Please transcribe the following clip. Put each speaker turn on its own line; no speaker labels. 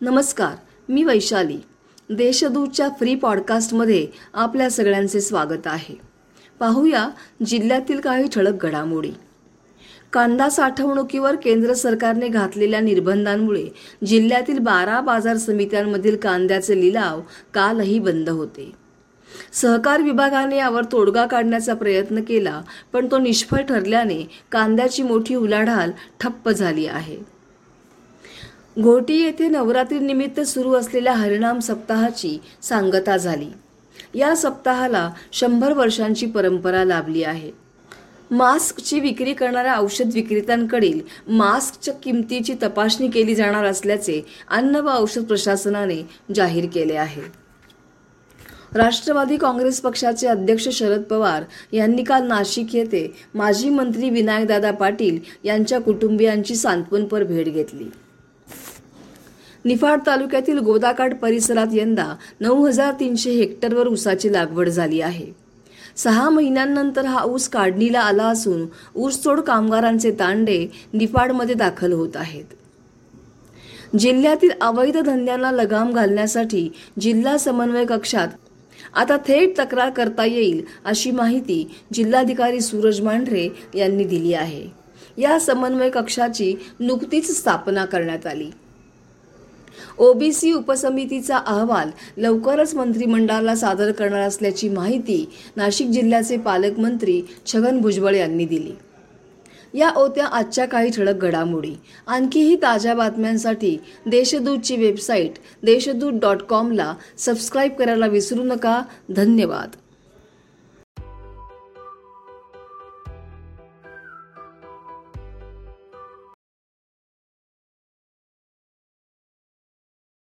नमस्कार मी वैशाली. देशदूतच्या फ्री पॉडकास्टमध्ये आपल्या सगळ्यांचे स्वागत आहे. पाहूया जिल्ह्यातील काही ठळक घडामोडी. कांदा साठवणुकीवर केंद्र सरकारने घातलेल्या निर्बंधांमुळे जिल्ह्यातील बारा बाजार समित्यांमधील कांद्याचे लिलाव कालही बंद होते. सहकार विभागाने यावर तोडगा काढण्याचा प्रयत्न केला पण तो निष्फळ ठरल्याने कांद्याची मोठी उलाढाल ठप्प झाली आहे. घोटी येथे नवरात्रीनिमित्त सुरू असलेल्या हरिणाम सप्ताहाची सांगता झाली. या सप्ताहाला शंभर वर्षांची परंपरा लाभली आहे. मास्कची विक्री करणाऱ्या औषध विक्रेत्यांकडील मास्कच्या किमतीची तपासणी केली जाणार असल्याचे अन्न व औषध प्रशासनाने जाहीर केले आहे. राष्ट्रवादी काँग्रेस पक्षाचे अध्यक्ष शरद पवार यांनी काल नाशिक येथे माजी मंत्री विनायकदादा पाटील यांच्या कुटुंबियांची सांत्वनपर भेट घेतली. निफाड तालुक्यातील गोदाकाठ परिसरात यंदा नऊ हजार तीनशे हेक्टरवर ऊसाची लागवड झाली आहे. सहा महिन्यांनंतर हा ऊस काढणीला आला असून ऊसतोड कामगारांचे तांडे निफाडमध्ये दाखल होत आहेत. जिल्ह्यातील अवैध धंद्यांना लगाम घालण्यासाठी जिल्हा समन्वय कक्षात आता थेट तक्रार करता येईल अशी माहिती जिल्हाधिकारी सूरज मांढरे यांनी दिली आहे. या समन्वय कक्षाची नुकतीच स्थापना करण्यात आली. ओबीसी उपसमितीचा अहवाल लवकरच मंत्रिमंडळाला सादर करणार असल्याची माहिती नाशिक जिल्ह्याचे पालकमंत्री छगन भुजबळ यांनी दिली. या होत्या आजच्या काही ठळक घडामोडी. आणखीही ताज्या बातम्यांसाठी देशदूतची वेबसाईट देशदूत डॉट कॉमला सबस्क्राईब करायला विसरू नका. धन्यवाद.